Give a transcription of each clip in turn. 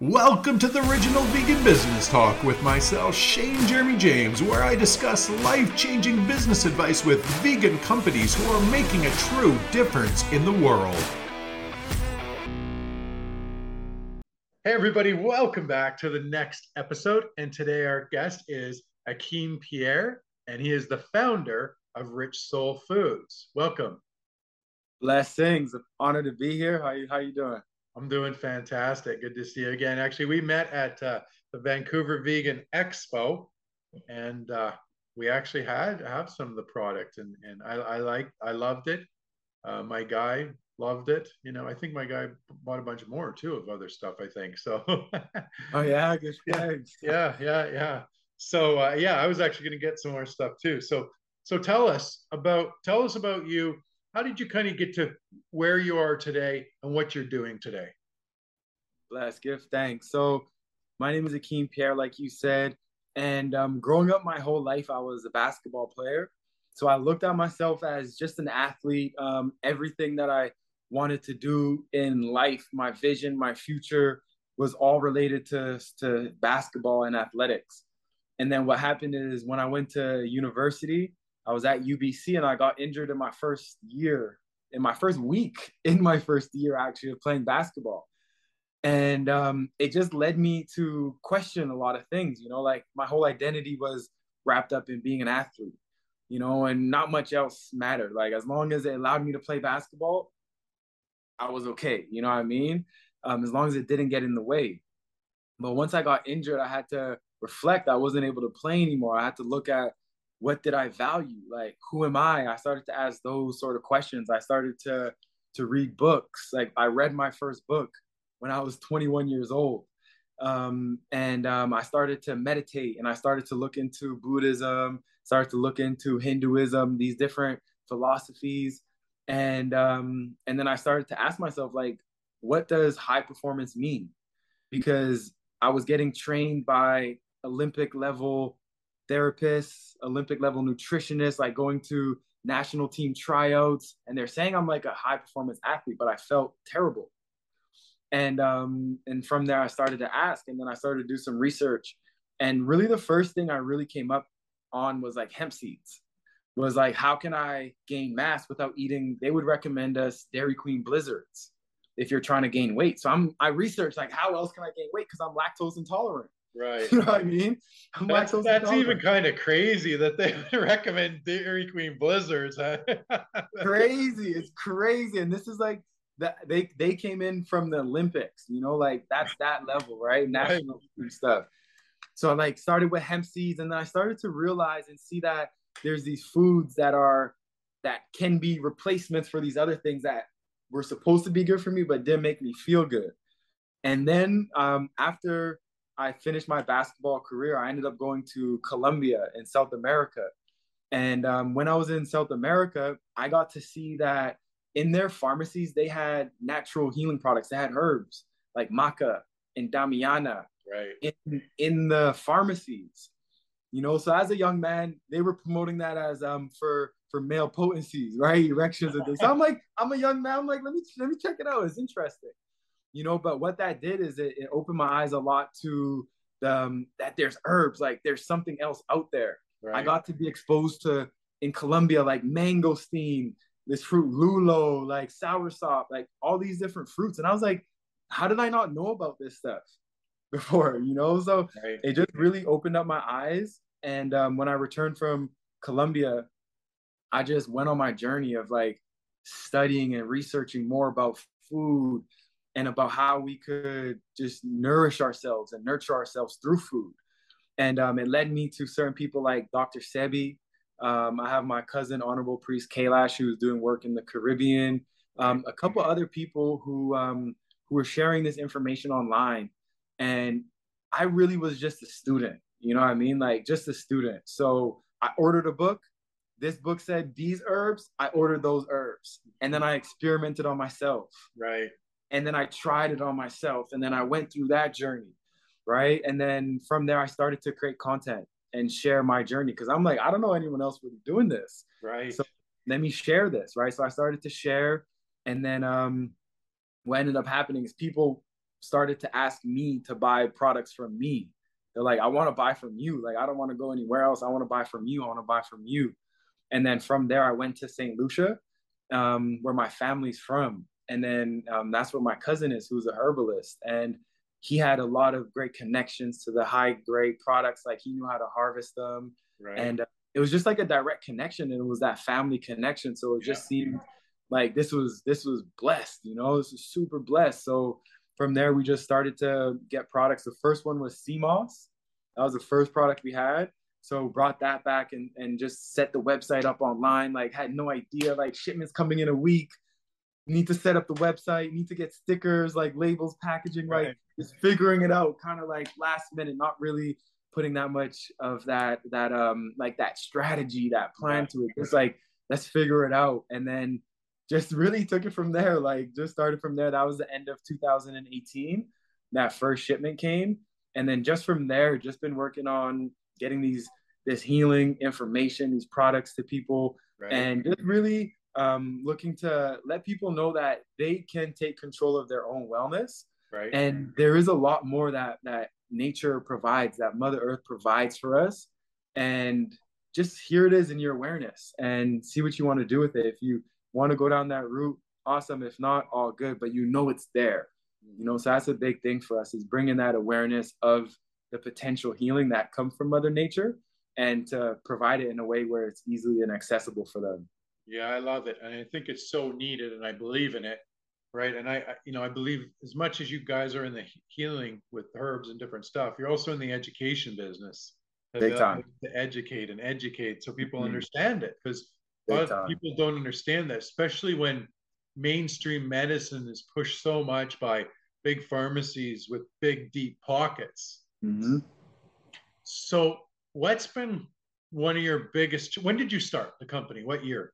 Welcome to the Original Vegan Business Talk with myself, Shane Jeremy James, where I discuss life changing business advice with vegan companies who are making a true difference in the world. Hey, everybody, welcome back to the next episode. And today, our guest is Akeem Pierre, and he is the founder of Rich Sol Foods. Welcome. Blessings. Honor to be here. How you, how you doing? I'm doing fantastic. Good to see you again. Actually, we met at uh, the Vancouver Vegan Expo, and uh, we actually had have some of the product, and and I, I liked, I loved it. Uh, my guy loved it. You know, I think my guy bought a bunch more too of other stuff. I think so. oh yeah, good yeah, yeah, yeah, yeah. So uh, yeah, I was actually going to get some more stuff too. So so tell us about tell us about you how did you kind of get to where you are today and what you're doing today? Bless, give thanks. So, my name is Akeem Pierre, like you said, and um, growing up my whole life, I was a basketball player. So I looked at myself as just an athlete. Um, everything that I wanted to do in life, my vision, my future, was all related to to basketball and athletics. And then what happened is when I went to university, I was at UBC and I got injured in my first year, in my first week, in my first year actually of playing basketball. And um, it just led me to question a lot of things, you know, like my whole identity was wrapped up in being an athlete, you know, and not much else mattered. Like as long as it allowed me to play basketball, I was okay, you know what I mean? Um, as long as it didn't get in the way. But once I got injured, I had to reflect. I wasn't able to play anymore. I had to look at what did I value? Like, who am I? I started to ask those sort of questions. I started to to read books. Like, I read my first book when I was 21 years old, um, and um, I started to meditate. And I started to look into Buddhism. Started to look into Hinduism. These different philosophies, and um, and then I started to ask myself, like, what does high performance mean? Because I was getting trained by Olympic level therapists, Olympic level nutritionists, like going to national team tryouts, and they're saying I'm like a high performance athlete, but I felt terrible. And um, and from there I started to ask, and then I started to do some research. And really, the first thing I really came up on was like hemp seeds. Was like, how can I gain mass without eating? They would recommend us Dairy Queen blizzards if you're trying to gain weight. So I'm I researched like how else can I gain weight because I'm lactose intolerant. Right. You know what I mean? I'm that's, that's even kind of crazy that they recommend Dairy Queen blizzards. Huh? crazy. It's crazy. And this is like that they they came in from the Olympics, you know, like that's that level, right? National right. stuff. So I like started with hemp seeds and then I started to realize and see that there's these foods that are that can be replacements for these other things that were supposed to be good for me but didn't make me feel good. And then um, after I finished my basketball career, I ended up going to Colombia in South America. And um, when I was in South America, I got to see that in their pharmacies, they had natural healing products. They had herbs like maca and damiana right. in, in the pharmacies. You know, so as a young man, they were promoting that as um for for male potencies, right? Erections and things. So I'm like, I'm a young man. I'm like, let me let me check it out. It's interesting you know but what that did is it, it opened my eyes a lot to the, um, that there's herbs like there's something else out there right. i got to be exposed to in colombia like mangosteen this fruit lulo like soursop like all these different fruits and i was like how did i not know about this stuff before you know so right. it just really opened up my eyes and um, when i returned from colombia i just went on my journey of like studying and researching more about food and about how we could just nourish ourselves and nurture ourselves through food. And um, it led me to certain people like Dr. Sebi. Um, I have my cousin, Honorable Priest Kailash, who's doing work in the Caribbean. Um, a couple other people who um, who were sharing this information online, and I really was just a student. You know what I mean? Like just a student. So I ordered a book. This book said these herbs. I ordered those herbs, and then I experimented on myself. Right and then I tried it on myself and then I went through that journey right and then from there I started to create content and share my journey because I'm like I don't know anyone else really doing this right so let me share this right so I started to share and then um what ended up happening is people started to ask me to buy products from me. They're like, I want to buy from you. Like, I don't want to go anywhere else. I want to buy from you. I want to buy from you. And then from there, I went to St. Lucia, um, where my family's from. And then um, that's where my cousin is, who's a herbalist. And he had a lot of great connections to the high grade products. Like he knew how to harvest them. Right. And uh, it was just like a direct connection and it was that family connection. So it just seemed like this was, this was blessed, you know, this was super blessed. So from there, we just started to get products. The first one was sea moss. That was the first product we had. So brought that back and, and just set the website up online. Like had no idea, like shipments coming in a week. Need to set up the website, need to get stickers, like labels, packaging, right? right. Just figuring it out kind of like last minute, not really putting that much of that, that um like that strategy, that plan to it. It's like, let's figure it out. And then just really took it from there. Like just started from there. That was the end of 2018. That first shipment came. And then just from there, just been working on getting these this healing information, these products to people, right. and just really um, looking to let people know that they can take control of their own wellness. Right. And there is a lot more that that nature provides, that Mother Earth provides for us. And just here it is in your awareness and see what you want to do with it. If you want to go down that route, awesome. If not, all good. But you know it's there. You know, so that's a big thing for us is bringing that awareness of the potential healing that comes from Mother Nature and to provide it in a way where it's easily and accessible for them. Yeah, I love it. And I think it's so needed and I believe in it. Right. And I, I, you know, I believe as much as you guys are in the healing with herbs and different stuff, you're also in the education business. Big time. To educate and educate so people mm-hmm. understand it. Because but people don't understand that, especially when mainstream medicine is pushed so much by big pharmacies with big, deep pockets. Mm-hmm. So, what's been one of your biggest? When did you start the company? What year?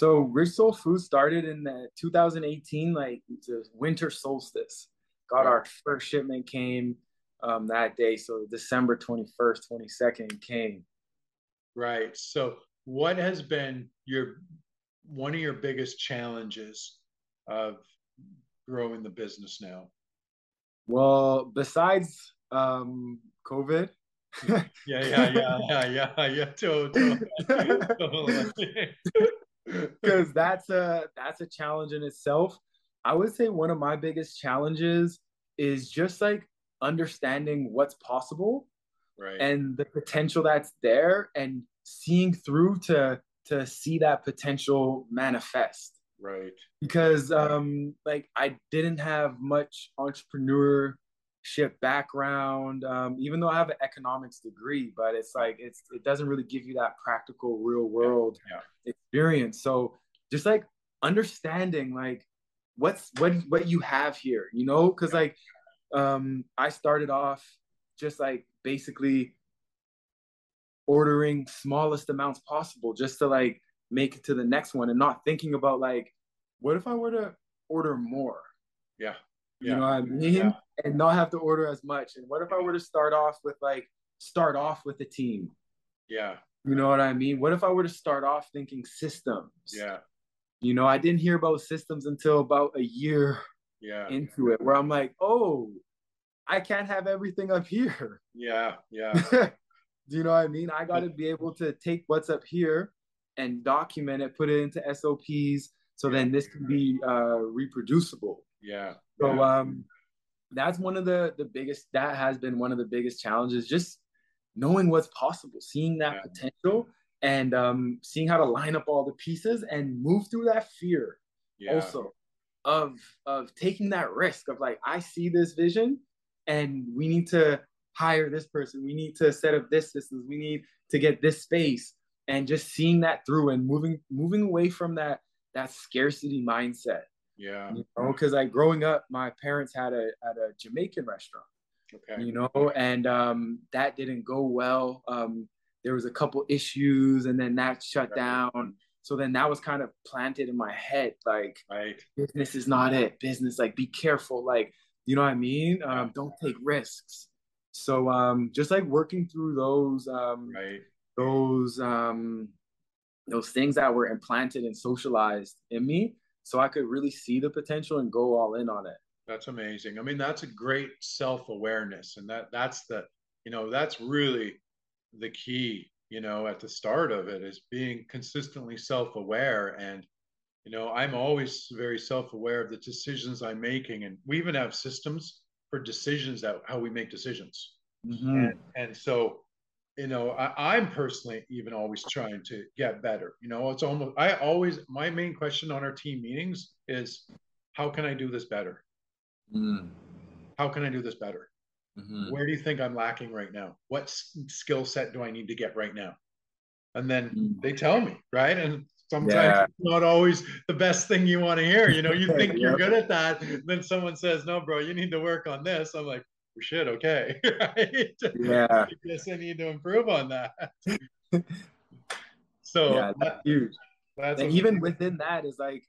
So, Rich Sol Food started in the 2018, like the winter solstice. Got our first shipment came um, that day, so December 21st, 22nd came. Right. So, what has been your one of your biggest challenges of growing the business now? Well, besides um, COVID. yeah, yeah, yeah, yeah, yeah, yeah, totally. Because that's a that's a challenge in itself. I would say one of my biggest challenges is just like understanding what's possible right. and the potential that's there and seeing through to to see that potential manifest right because um like i didn't have much entrepreneurship background um even though i have an economics degree but it's like it's it doesn't really give you that practical real world yeah. Yeah. experience so just like understanding like what's what what you have here you know because like um i started off just like basically ordering smallest amounts possible just to like make it to the next one and not thinking about like what if I were to order more? Yeah. yeah. You know what I mean? Yeah. And not have to order as much. And what if I were to start off with like start off with a team? Yeah. You know what I mean? What if I were to start off thinking systems? Yeah. You know, I didn't hear about systems until about a year yeah. into it, where I'm like, oh, I can't have everything up here. Yeah, yeah. Do you know what I mean? I got to be able to take what's up here and document it, put it into SOPs, so then this can be uh, reproducible. Yeah. So um, that's one of the the biggest. That has been one of the biggest challenges. Just knowing what's possible, seeing that yeah. potential, and um, seeing how to line up all the pieces and move through that fear. Yeah. Also, of of taking that risk of like I see this vision, and we need to hire this person. We need to set up this systems. We need to get this space and just seeing that through and moving moving away from that that scarcity mindset. Yeah. You know, because like growing up, my parents had a at a Jamaican restaurant. Okay. You know, and um, that didn't go well. Um, there was a couple issues, and then that shut right. down. So then that was kind of planted in my head, like right. business is not it. Business, like be careful, like you know what I mean. Um, don't take risks. So um, just like working through those um, right. those um, those things that were implanted and socialized in me, so I could really see the potential and go all in on it. That's amazing. I mean, that's a great self-awareness. And that that's the, you know, that's really the key, you know, at the start of it is being consistently self-aware. And, you know, I'm always very self-aware of the decisions I'm making. And we even have systems for decisions that how we make decisions. Mm-hmm. And, and so you know I, i'm personally even always trying to get better you know it's almost i always my main question on our team meetings is how can i do this better mm. how can i do this better mm-hmm. where do you think i'm lacking right now what skill set do i need to get right now and then mm. they tell me right and sometimes yeah. it's not always the best thing you want to hear you know you think yep. you're good at that then someone says no bro you need to work on this i'm like shit, okay, right? Yeah. I guess I need to improve on that. so yeah, that's huge. That's and even within that is like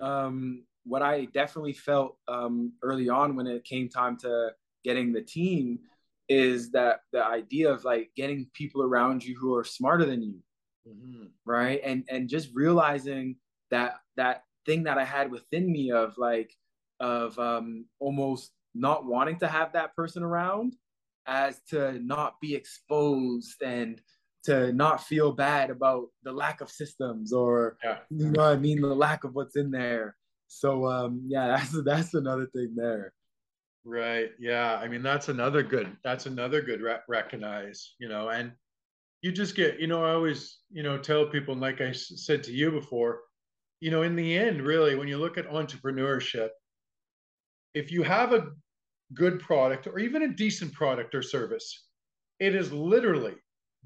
um, what I definitely felt um, early on when it came time to getting the team is that the idea of like getting people around you who are smarter than you, mm-hmm. right? And and just realizing that that thing that I had within me of like of um, almost not wanting to have that person around as to not be exposed and to not feel bad about the lack of systems or yeah. you know I mean, the lack of what's in there. So um yeah, that's that's another thing there. Right. Yeah. I mean, that's another good. That's another good re- recognize. You know, and you just get. You know, I always you know tell people, and like I said to you before, you know, in the end, really, when you look at entrepreneurship, if you have a good product or even a decent product or service. It is literally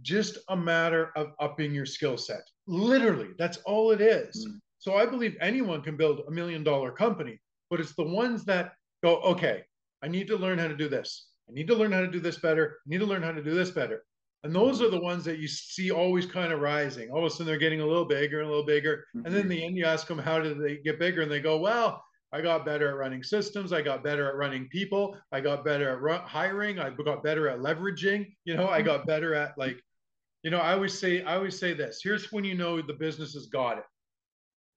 just a matter of upping your skill set. Literally, that's all it is. Mm. So I believe anyone can build a million dollar company, but it's the ones that go, okay, I need to learn how to do this. I need to learn how to do this better. I need to learn how to do this better. And those are the ones that you see always kind of rising. All of a sudden, they're getting a little bigger and a little bigger. Mm-hmm. And then in the end, you ask them, how did they get bigger? And they go, well, I got better at running systems. I got better at running people. I got better at run- hiring. I got better at leveraging. You know, I mm-hmm. got better at like, you know, I always say, I always say this. Here's when you know the business has got it.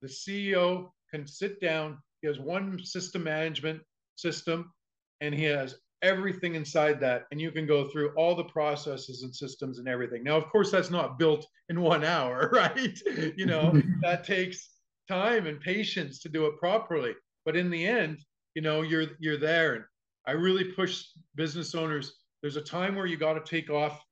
The CEO can sit down. He has one system management system, and he has everything inside that, and you can go through all the processes and systems and everything. Now, of course, that's not built in one hour, right? you know, that takes time and patience to do it properly but in the end you know you're you're there. And i really push business owners. There's a time where you got to take off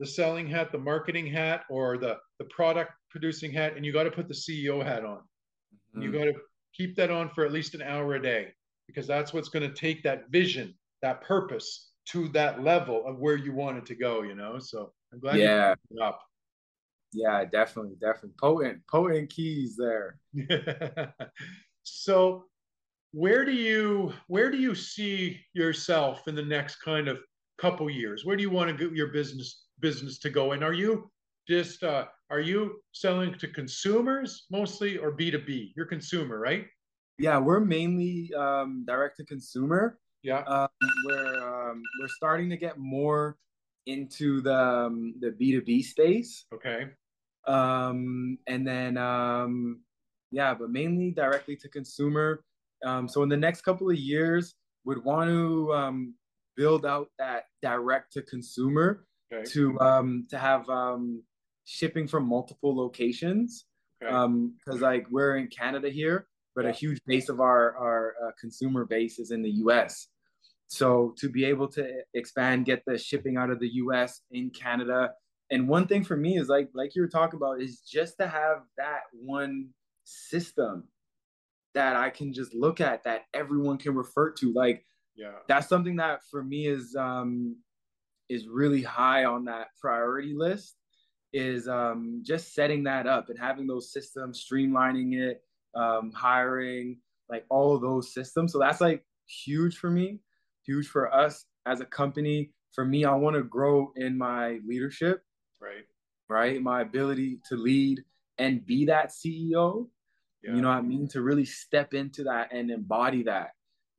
the selling hat the marketing hat or the the product producing hat and you got to put the ceo hat on. Mm-hmm. you got to keep that on for at least an hour a day because that's what's going to take that vision that purpose to that level of where you want it to go you know? So i'm glad yeah. up. Yeah definitely definitely. Potent potent keys there. So where do you where do you see yourself in the next kind of couple years? Where do you want to get your business business to go? And are you just uh, are you selling to consumers mostly or B two B? You're consumer, right? Yeah, we're mainly um, direct to consumer. Yeah, um, we're um, we're starting to get more into the um, the B two B space. Okay. Um, and then um, yeah, but mainly directly to consumer. Um, so in the next couple of years, would want to um, build out that direct to consumer okay. to um, to have um, shipping from multiple locations. Because okay. Um, like we're in Canada here, but yeah. a huge base of our our uh, consumer base is in the U.S. So to be able to expand, get the shipping out of the U.S. in Canada, and one thing for me is like like you were talking about is just to have that one system that I can just look at that everyone can refer to. Like, yeah, that's something that for me is um is really high on that priority list. Is um just setting that up and having those systems, streamlining it, um, hiring, like all of those systems. So that's like huge for me, huge for us as a company. For me, I want to grow in my leadership. Right. Right. My ability to lead and be that CEO yeah. you know what I mean? To really step into that and embody that.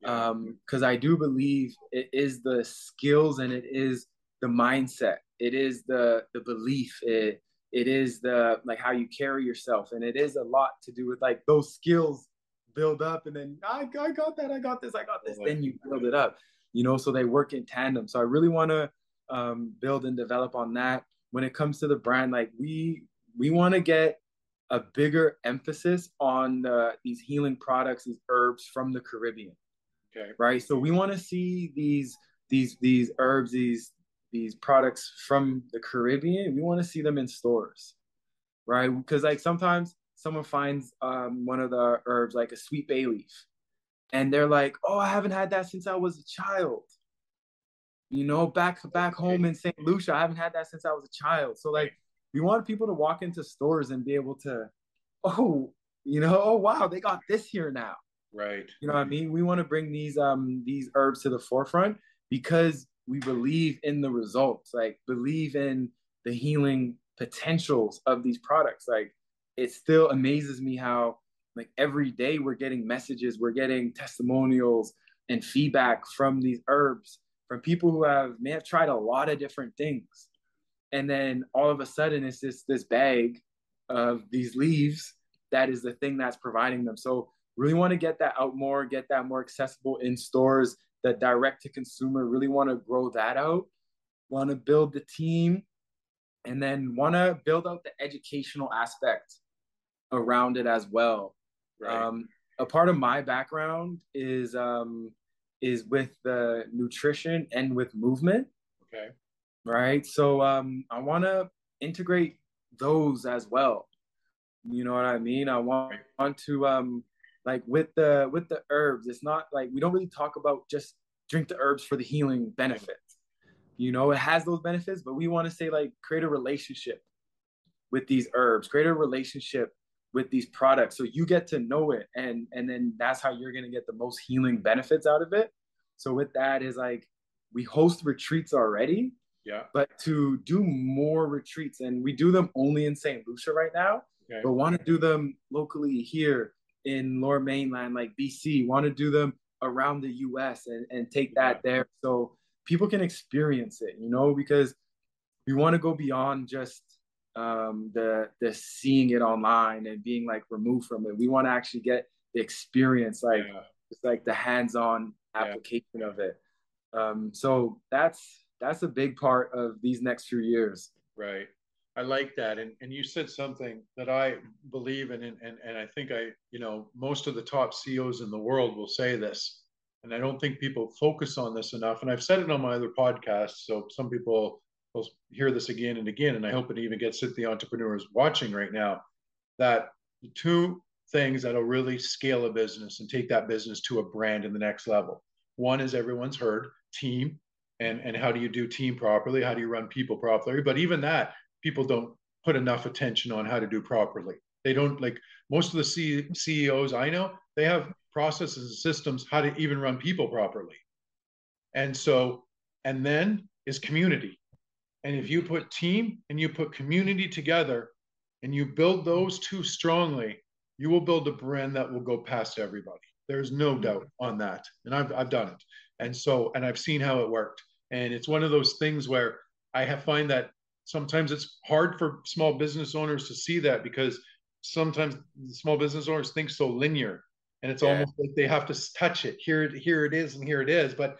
Yeah. Um, because I do believe it is the skills and it is the mindset. It is the the belief. It it is the like how you carry yourself, and it is a lot to do with like those skills build up and then I, I got that, I got this, I got this. Then you build it up, you know, so they work in tandem. So I really want to um, build and develop on that. When it comes to the brand, like we we want to get a bigger emphasis on uh, these healing products, these herbs from the Caribbean. Okay. Right. So we want to see these these these herbs, these these products from the Caribbean. We want to see them in stores, right? Because like sometimes someone finds um, one of the herbs, like a sweet bay leaf, and they're like, "Oh, I haven't had that since I was a child." You know, back back home in St. Lucia, I haven't had that since I was a child. So like, we want people to walk into stores and be able to, oh, you know, oh wow, they got this here now. Right. You know what I mean? We want to bring these um these herbs to the forefront because we believe in the results, like believe in the healing potentials of these products. Like it still amazes me how like every day we're getting messages, we're getting testimonials and feedback from these herbs from people who have may have tried a lot of different things. And then all of a sudden it's this this bag of these leaves that is the thing that's providing them. So really want to get that out more, get that more accessible in stores, the direct to consumer, really want to grow that out, want to build the team, and then want to build out the educational aspect around it as well. Right. Um, a part of my background is um, is with the nutrition and with movement. Okay. Right. So um, I want to integrate those as well. You know what I mean? I want, want to um, like with the with the herbs. It's not like we don't really talk about just drink the herbs for the healing benefits. You know, it has those benefits, but we want to say like create a relationship with these herbs, create a relationship with these products so you get to know it and and then that's how you're going to get the most healing benefits out of it so with that is like we host retreats already yeah but to do more retreats and we do them only in st lucia right now okay. but want to do them locally here in lower mainland like bc want to do them around the us and, and take that yeah. there so people can experience it you know because we want to go beyond just um, the the seeing it online and being like removed from it. We want to actually get the experience, like yeah. it's like the hands-on application yeah. of it. Um, so that's that's a big part of these next few years. Right. I like that. And and you said something that I believe in and, and, and I think I, you know, most of the top CEOs in the world will say this. And I don't think people focus on this enough. And I've said it on my other podcasts. So some people will hear this again and again, and I hope it even gets to the entrepreneurs watching right now, that the two things that'll really scale a business and take that business to a brand in the next level. One is everyone's heard team, and and how do you do team properly? How do you run people properly? But even that, people don't put enough attention on how to do properly. They don't like most of the C- CEOs I know. They have processes and systems how to even run people properly. And so, and then is community. And if you put team and you put community together and you build those two strongly, you will build a brand that will go past everybody. There's no mm-hmm. doubt on that. And I've, I've done it. And so, and I've seen how it worked. And it's one of those things where I have find that sometimes it's hard for small business owners to see that because sometimes small business owners think so linear and it's yeah. almost like they have to touch it here here it is and here it is but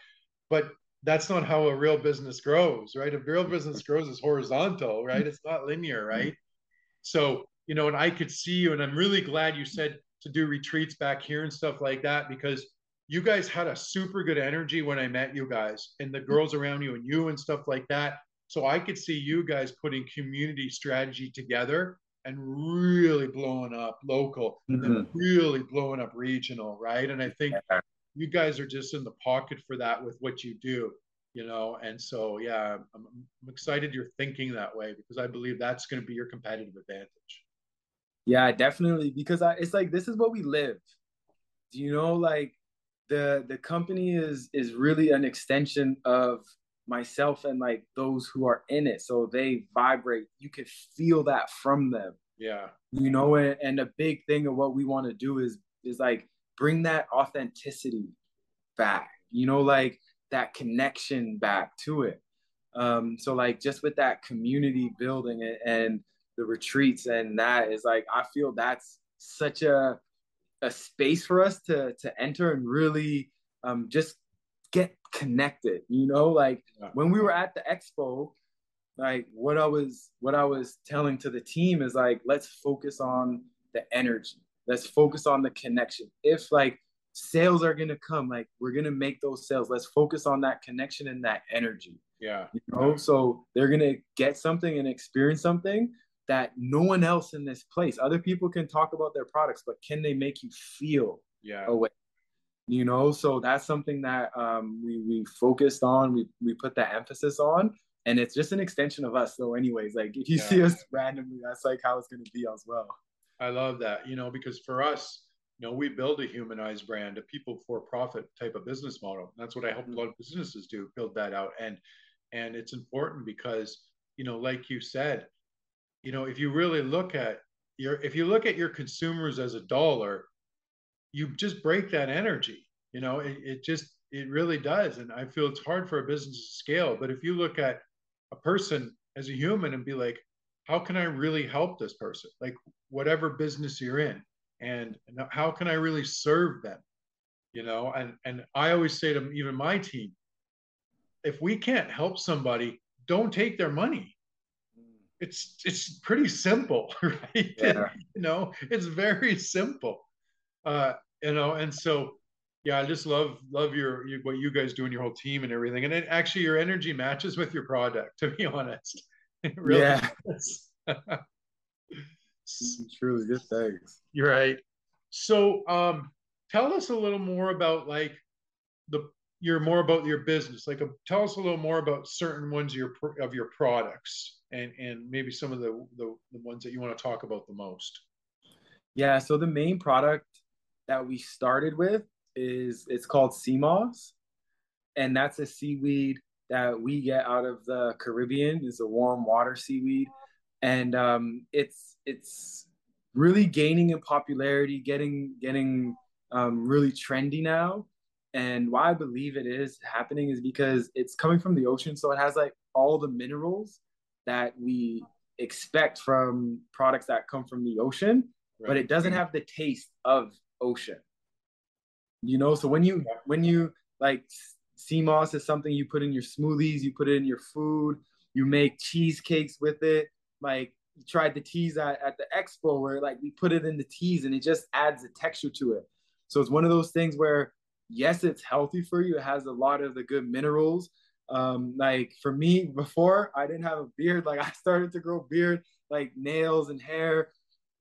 but that's not how a real business grows, right? A real business mm-hmm. grows is horizontal, right? Mm-hmm. It's not linear, mm-hmm. right? So, you know, and I could see you, and I'm really glad you said to do retreats back here and stuff like that because you guys had a super good energy when I met you guys and the girls around you and you and stuff like that. So I could see you guys putting community strategy together and really blowing up local mm-hmm. and really blowing up regional, right? And I think you guys are just in the pocket for that with what you do you know and so yeah I'm, I'm excited you're thinking that way because i believe that's going to be your competitive advantage yeah definitely because I, it's like this is what we live. Do you know like the the company is is really an extension of myself and like those who are in it. So they vibrate. You can feel that from them. Yeah. You know and, and a big thing of what we want to do is is like bring that authenticity back, you know, like that connection back to it. Um, so like just with that community building and, and the retreats and that is like I feel that's such a a space for us to to enter and really um, just get connected. You know, like yeah. when we were at the expo, like what I was what I was telling to the team is like let's focus on the energy. Let's focus on the connection. If like sales are gonna come, like we're gonna make those sales. Let's focus on that connection and that energy. Yeah. You know, so they're gonna get something and experience something that no one else in this place. Other people can talk about their products, but can they make you feel yeah. away? You know, so that's something that um, we we focused on. We we put that emphasis on, and it's just an extension of us. So, anyways, like if you yeah. see us randomly, that's like how it's going to be as well. I love that. You know, because for us, you know, we build a humanized brand, a people for profit type of business model. That's what I help a lot of businesses do, build that out. And and it's important because, you know, like you said, you know, if you really look at your, if you look at your consumers as a dollar, you just break that energy. You know, it, it just, it really does. And I feel it's hard for a business to scale. But if you look at a person as a human and be like, how can I really help this person? Like whatever business you're in, and how can I really serve them? You know, and and I always say to even my team, if we can't help somebody, don't take their money it's it's pretty simple, right? Yeah. you know, it's very simple. Uh, you know, and so yeah, I just love love your, your what you guys do and your whole team and everything. And it actually your energy matches with your product, to be honest. really yeah. Truly good thanks. You're right. So um tell us a little more about like the you're more about your business. Like, a, tell us a little more about certain ones of your of your products, and and maybe some of the, the the ones that you want to talk about the most. Yeah. So the main product that we started with is it's called sea moss, and that's a seaweed that we get out of the Caribbean. is a warm water seaweed, and um, it's it's really gaining in popularity, getting getting um, really trendy now and why I believe it is happening is because it's coming from the ocean. So it has like all the minerals that we expect from products that come from the ocean, right. but it doesn't have the taste of ocean. You know, so when you when you like sea moss is something you put in your smoothies, you put it in your food, you make cheesecakes with it. Like you tried the teas at, at the expo where like we put it in the teas and it just adds a texture to it. So it's one of those things where yes, it's healthy for you. It has a lot of the good minerals. Um, like for me, before I didn't have a beard, like I started to grow beard, like nails and hair.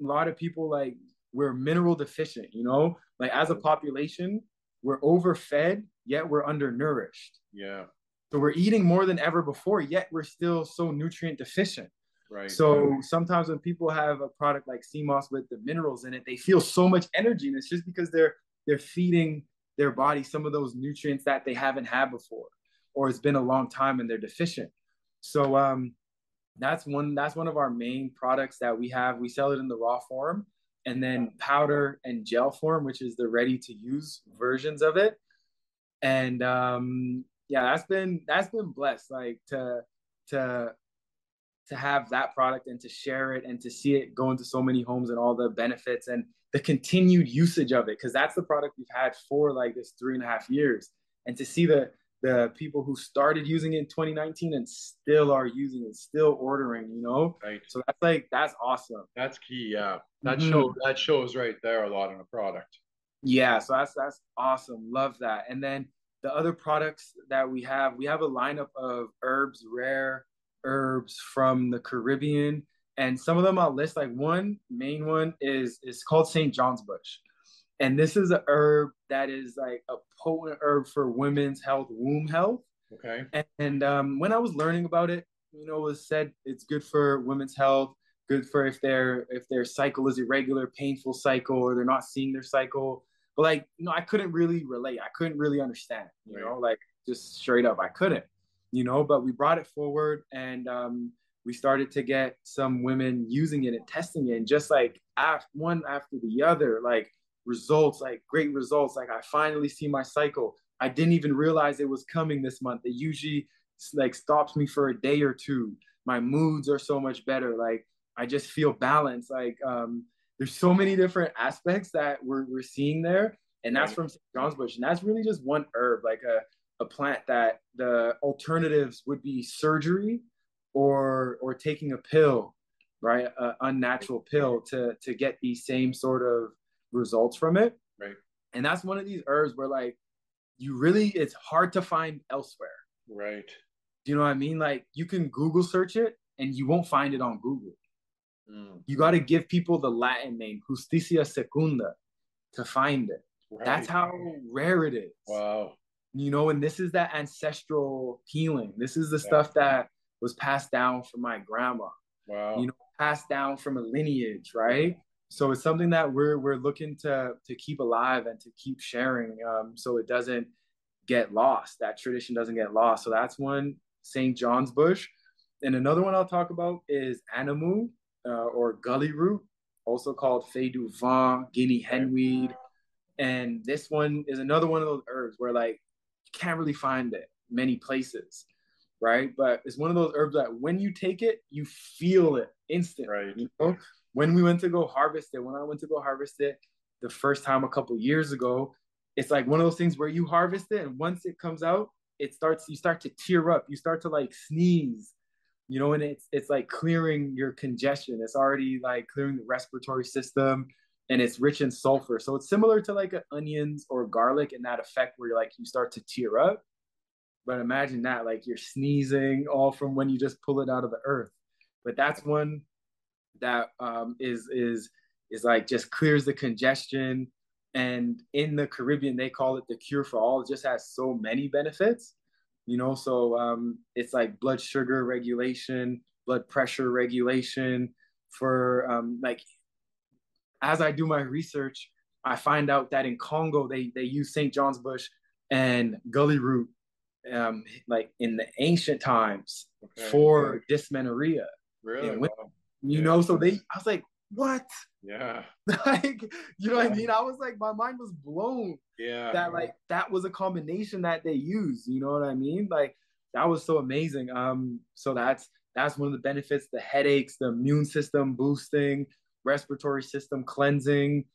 A lot of people like we're mineral deficient, you know, like as a population, we're overfed, yet we're undernourished. Yeah. So we're eating more than ever before, yet we're still so nutrient deficient. Right. So sometimes when people have a product like sea moss with the minerals in it, they feel so much energy, and it's just because they're they're feeding their body some of those nutrients that they haven't had before or it's been a long time and they're deficient. So um, that's one that's one of our main products that we have. We sell it in the raw form and then powder and gel form which is the ready to use versions of it. And um, yeah that's been that's been blessed like to to to have that product and to share it and to see it go into so many homes and all the benefits and the continued usage of it. Because that's the product we've had for like this three and a half years. And to see the the people who started using it in 2019 and still are using it still ordering you know? Right. So that's like that's awesome. That's key yeah. That mm-hmm. show that shows right there a lot in a product. Yeah so that's that's awesome. Love that. And then the other products that we have we have a lineup of herbs rare herbs from the caribbean and some of them I'll list. Like one main one is is called St. John's Bush, and this is a herb that is like a potent herb for women's health, womb health. Okay. And, and um, when I was learning about it, you know, it was said it's good for women's health, good for if their if their cycle is irregular, painful cycle, or they're not seeing their cycle. But like, you know, I couldn't really relate. I couldn't really understand. You right. know, like just straight up, I couldn't. You know, but we brought it forward, and um, we started to get some women using it and testing it. And just like after, one after the other like results like great results. Like i finally see my cycle. I didn't even realize it was coming this month. It usually like stops me for a day or two. My moods are so much better. Like i just feel balanced. Like um there's so many different aspects that we're we're seeing there, and that's from St. John's Bush, and that's really just one herb, like a a plant that the alternatives would be surgery or or taking a pill, right? An unnatural pill to to get the same sort of results from it. Right. And that's one of these herbs where like you really it's hard to find elsewhere. Right. Do you know what I mean? Like you can Google search it and you won't find it on Google. Mm. You got to give people the Latin name, Justicia Secunda, to find it. Right. That's how rare it is. Wow. You know, and this is that ancestral healing. This is the stuff that was passed down from my grandma, Wow. you know, passed down from a lineage, right? So it's something that we're we're looking to to keep alive and to keep sharing, um, so it doesn't get lost. That tradition doesn't get lost. So that's one St. John's bush, and another one I'll talk about is anamu uh, or gully root, also called feu du vent, guinea henweed, and this one is another one of those herbs where like can't really find it many places, right? But it's one of those herbs that when you take it, you feel it instantly. Right. You know? When we went to go harvest it, when I went to go harvest it the first time a couple years ago, it's like one of those things where you harvest it and once it comes out, it starts you start to tear up, you start to like sneeze, you know, and it's it's like clearing your congestion. It's already like clearing the respiratory system and it's rich in sulfur. So it's similar to like onions or garlic in that effect where you're like you start to tear up. But imagine that, like you're sneezing all from when you just pull it out of the earth. But that's one that um, is is is like just clears the congestion. And in the Caribbean, they call it the cure for all. It just has so many benefits, you know. So um, it's like blood sugar regulation, blood pressure regulation. For um, like, as I do my research, I find out that in Congo they they use Saint John's bush and gully root, um, like in the ancient times Okay. for dysmenorrhea. really. Wow. You Yeah. know, so they I was like, what? Yeah. like, you know what I mean? I was like, my mind was blown Yeah. that like that was a combination that they used. You know what I mean? Like that was so amazing. Um, so that's that's one of the benefits: the headaches, the immune system boosting, respiratory system cleansing.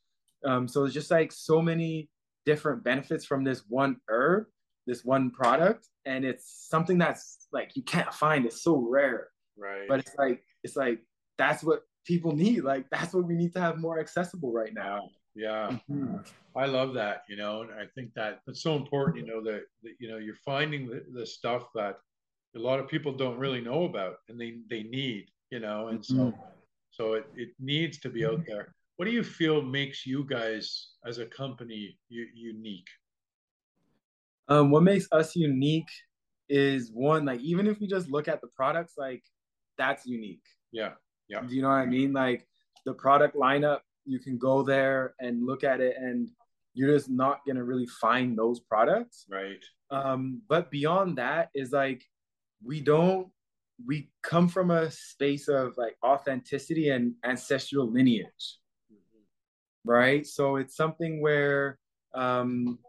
Um, so it's just like so many different benefits from this one herb, this one product, and it's something that's like you can't find. It's so rare, right. but it's like it's like that's what people need. Like that's what we need to have more accessible right now. yeah. Mhm. I love that, you know, and I think that that's so important, you know, that, that you know, you're finding the, the stuff that a lot of people don't really know about and they, they need, you know, and so, Mhm. So it, it needs to be out there. What do you feel makes you guys as a company u- unique? Um, what makes us unique is one, like even if we just look at the products, like that's unique. Yeah. Yeah. Do you know what I mean? Like the product lineup, you can go there and look at it, and you're just not gonna really find those products. Right. Um, but beyond that is like we don't we come from a space of like authenticity and ancestral lineage right? So it's something where um,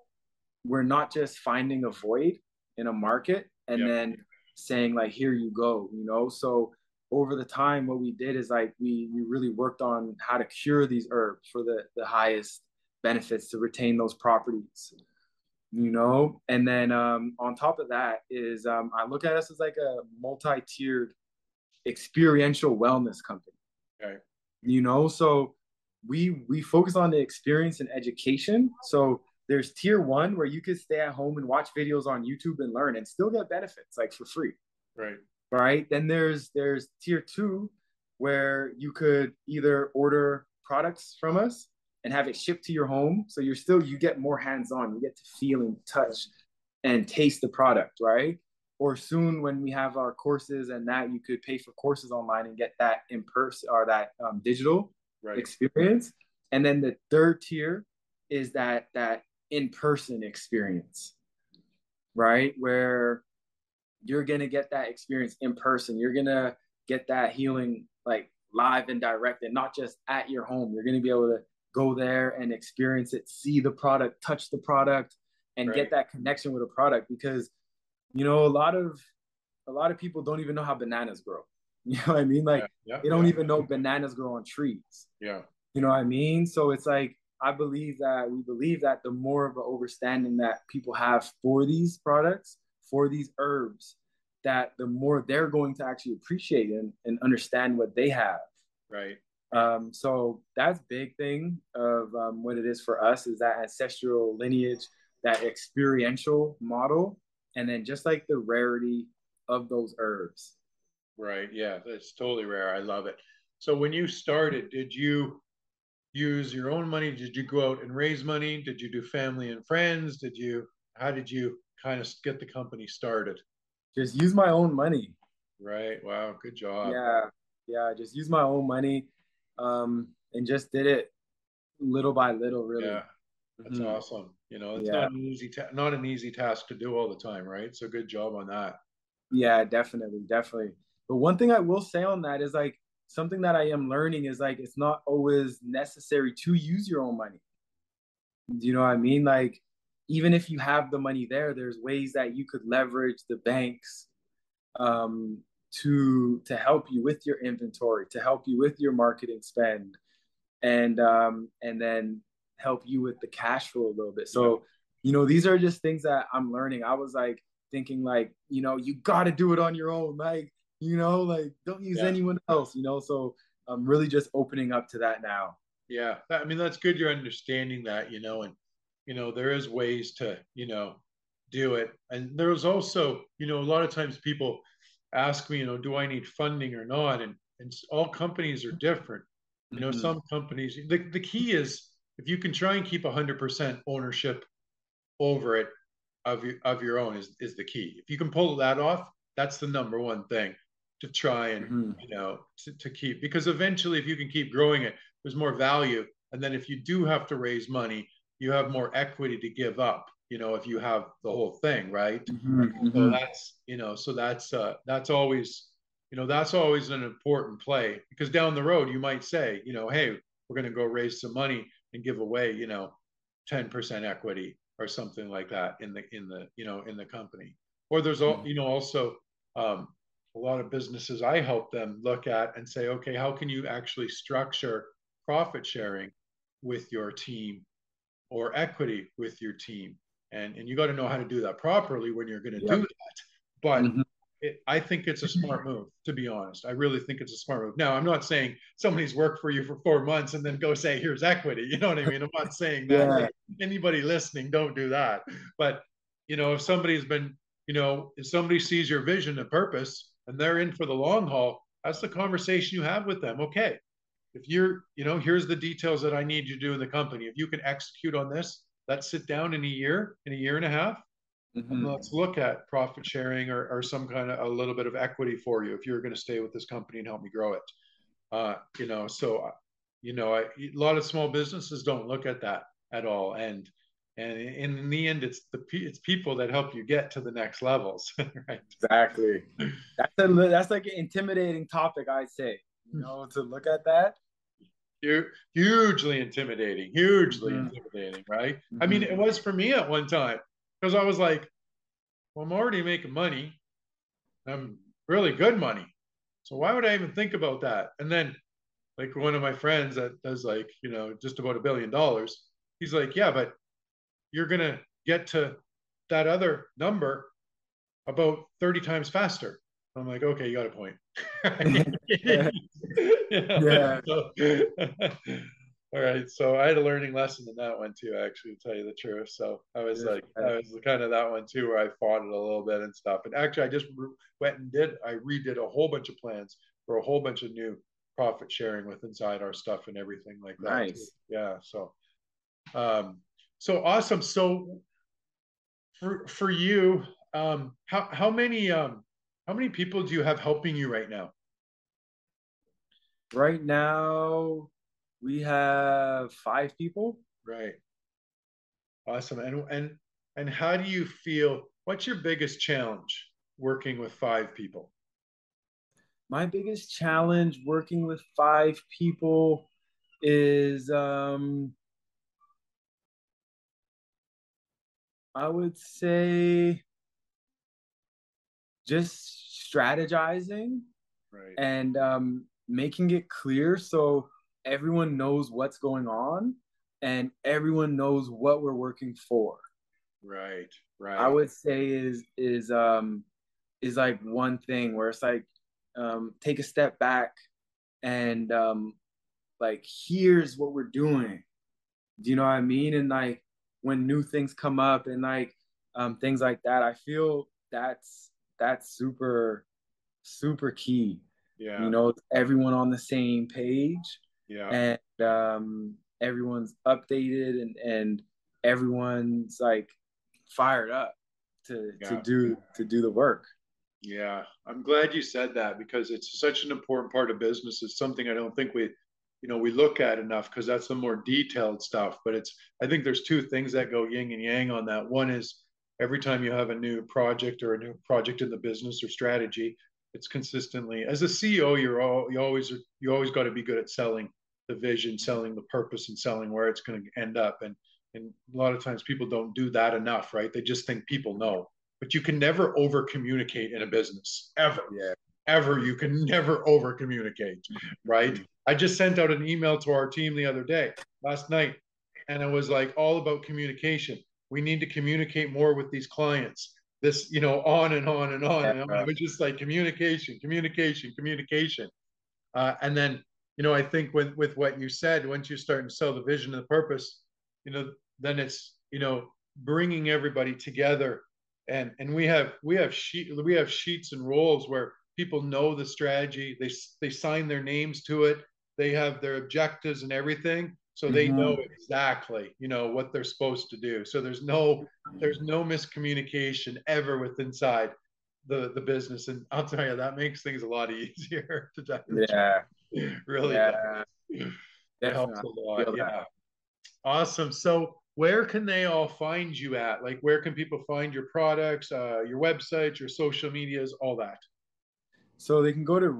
we're not just finding a void in a market and Yeah. then saying like, "Here you go," you know. So over the time, what we did is like we we really worked on how to cure these herbs for the the highest benefits to retain those properties, you know. And then um, on top of that is um, I look at us as like a multi-tiered experiential wellness company Okay. you know so we we focus on the experience and education so there's tier one where you could stay at home and watch videos on youtube and learn and still get benefits like for free Right. right then there's there's tier two where you could either order products from us and have it shipped to your home. So you're still you get more hands-on. You get to feel and touch and taste the product right? Or soon when we have our courses and that you could pay for courses online and get that in person or that um, digital Right. experience. And then the third tier is that that in-person experience right? Where you're gonna get that experience in person. You're gonna get that healing like live and direct and not just at your home. You're gonna be able to go there and experience it see the product touch the product and Right. get that connection with a product because you know a lot of a lot of people don't even know how bananas grow you know what i mean like yeah. Yeah. they don't yeah. even know bananas grow on trees Yeah. You know what I mean? So it's like I believe that we believe that the more of an understanding that people have for these products, for these herbs, that the more they're going to actually appreciate and, and understand what they have. Right. Um, so that's big thing of um, what it is for us is that ancestral lineage, that experiential model, and then just like the rarity of those herbs. Right. Yeah, that's totally rare. I love it. So when you started, did you use your own money? Did you go out and raise money? Did you do family and friends? Did you? How did you kind of get the company started? Just use my own money. Right. Wow. Good job. Yeah. Yeah. Just use my own money, um, and just did it little by little. Really. Yeah. That's mm-hmm. awesome. You know, it's yeah. not an easy ta- not an easy task to do all the time, right? So good job on that. Yeah, definitely, definitely. But one thing I will say on that is like something that I am learning is like it's not always necessary to use your own money. Do you know what I mean? Like even if you have the money there, there's ways that you could leverage the banks um, to to help you with your inventory, to help you with your marketing spend, and um, and then help you with the cash flow a little bit. So, you know, these are just things that I'm learning. I was like thinking like, you know, you got to do it on your own. Like, you know, like don't use yeah. anyone else, you know? So I'm really just opening up to that now. Yeah. I mean, that's good. You're understanding that, you know, and, you know, there is ways to, you know, do it. And there's also, you know, a lot of times people ask me, you know, do I need funding or not? And, and all companies are different. You know, mm-hmm. some companies, the, the key is if you can try and keep 100% ownership over it of your, of your own is, is the key. If you can pull that off, that's the number one thing to try and, mm-hmm. you know, to, to keep, because eventually if you can keep growing it, there's more value. And then if you do have to raise money, you have more equity to give up you know if you have the whole thing right mm-hmm, so mm-hmm. that's you know so that's uh that's always you know that's always an important play because down the road you might say you know hey we're going to go raise some money and give away, you know, 10% equity or something like that in the in the you know in the company. Or there's all you know also um, a lot of businesses I help them look at and say, okay, how can you actually structure profit sharing with your team or equity with your team? And and you got to know how to do that properly when you're going to do that. But mm-hmm it, I think it's a smart move, to be honest. I really think it's a smart move. Now, I'm not saying somebody's worked for you for four months and then go say, here's equity. You know what I mean? I'm not saying that. yeah. Anybody listening, don't do that. But, you know, if somebody's been, you know, if somebody sees your vision and purpose and they're in for the long haul, that's the conversation you have with them. Okay. If you're, you know, here's the details that I need you to do in the company. If you can execute on this, let's sit down in a year, in a year and a half, Mm-hmm. Let's look at profit sharing or, or some kind of a little bit of equity for you if you're going to stay with this company and help me grow it. Uh, you know, so uh, you know, I, a lot of small businesses don't look at that at all, and and in the end, it's the it's people that help you get to the next levels. right? Exactly. That's a that's like an intimidating topic, I'd say. You know, to look at that. Hugely intimidating, hugely mm-hmm. intimidating, right? Mm-hmm. I mean, it was for me at one time because I was like, well, I'm already making money. I'm really good money. So why would I even think about that? And then like one of my friends that does like, you know, just about a billion dollars, he's like, yeah, but you're going to get to that other number about 30 times faster. I'm like, okay, you got a point. yeah. So, all right. So I had a learning lesson in that one too, actually, to tell you the truth. So I was like, I was kind of that one too, where I fought it a little bit and stuff. And actually, I just went and did, I redid a whole bunch of plans for a whole bunch of new profit sharing with inside our stuff and everything like that. Nice. Too. Yeah. So, um, so awesome. So for, for you, um, how, how many, um, how many people do you have helping you right now? Right now, we have five people. Right. Awesome. And and and how do you feel? What's your biggest challenge working with five people? My biggest challenge working with five people is um I would say just strategizing right. and um, making it clear. So everyone knows what's going on and everyone knows what we're working for. Right. Right. I would say is is um is like one thing where it's like um take a step back and um like here's what we're doing. Do you know what I mean? And like when new things come up and like um things like that, I feel that's that's super super key. Yeah. You know, everyone on the same page. Yeah. And um everyone's updated and and everyone's like fired up to yeah. to do to do the work. Yeah, I'm glad you said that because it's such an important part of business. It's something I don't think we, you know, we look at enough because that's the more detailed stuff. But it's I think there's two things that go yin and yang on that. One is every time you have a new project or a new project in the business or strategy, it's consistently as a CEO, you're all you always you always got to be good at selling the vision, selling the purpose, and selling where it's going to end up. And and a lot of times people don't do that enough, right? They just think people know. But you can never over communicate in a business ever. Yeah. Ever. You can never over communicate, right? Mm-hmm. I just sent out an email to our team the other day, last night, and it was like all about communication. We need to communicate more with these clients. This, you know, on and on and on. And it was just like communication, communication, communication. Uh, and then, you know, I think with with what you said, once you start to sell the vision and the purpose, you know, then it's you know bringing everybody together. And and we have we have sheet we have sheets and roles where people know the strategy. They they sign their names to it. They have their objectives and everything so they mm-hmm. know exactly you know what they're supposed to do. So there's no there's no miscommunication ever with inside the the business. And i'll tell you that makes things a lot easier to yeah. Really yeah. It helps a lot. Yeah. Awesome. So where can they all find you at? Like, where can people find your products, uh, your websites, your social medias, all that? So they can go to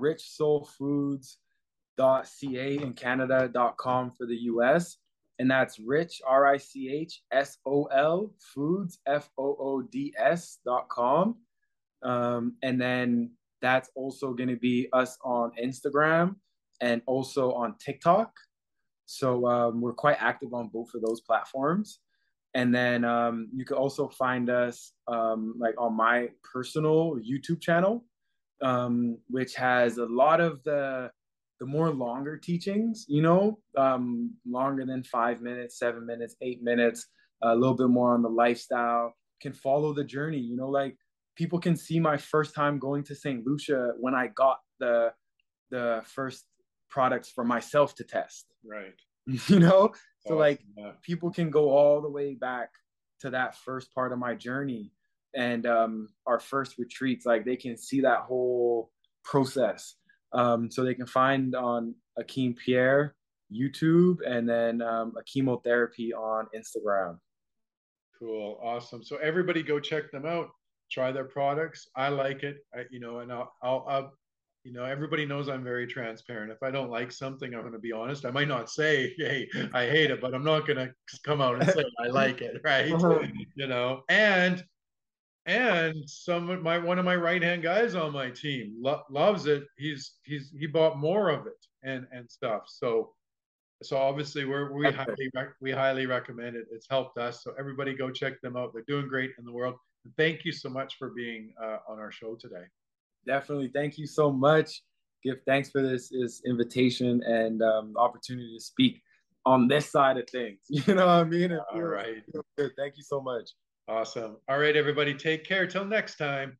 richsolfoods.ca in Canada.com for the US. And that's rich, R I C H S O L, foods, F O O D S dot com. Um, and then that's also going to be us on Instagram and also on TikTok. So um, we're quite active on both of those platforms. And then um, you can also find us um, like on my personal YouTube channel, um, which has a lot of the the more longer teachings. You know, um, longer than five minutes, seven minutes, eight minutes. A little bit more on the lifestyle. Can follow the journey. You know, like people can see my first time going to St. Lucia when I got the the first products for myself to test. Right. You know? So like yeah. people can go all the way back to that first part of my journey and um our first retreats, like they can see that whole process. Um, so they can find on Akeem Pierre YouTube and then um, a chemotherapy on Instagram. Cool, awesome. So everybody go check them out. Try their products. I like it. I, you know, and I'll, I'll, I'll you know everybody knows i'm very transparent if i don't like something i'm going to be honest i might not say hey i hate it but i'm not going to come out and say i like it right uh-huh. you know and and some of my one of my right hand guys on my team lo- loves it he's he's he bought more of it and and stuff so so obviously we're we highly we highly recommend it it's helped us so everybody go check them out they're doing great in the world thank you so much for being uh, on our show today definitely. Thank you so much. Give thanks for this, this invitation and um, opportunity to speak on this side of things. You know what I mean? All right. Thank you so much. Awesome. All right, everybody. Take care. Till next time.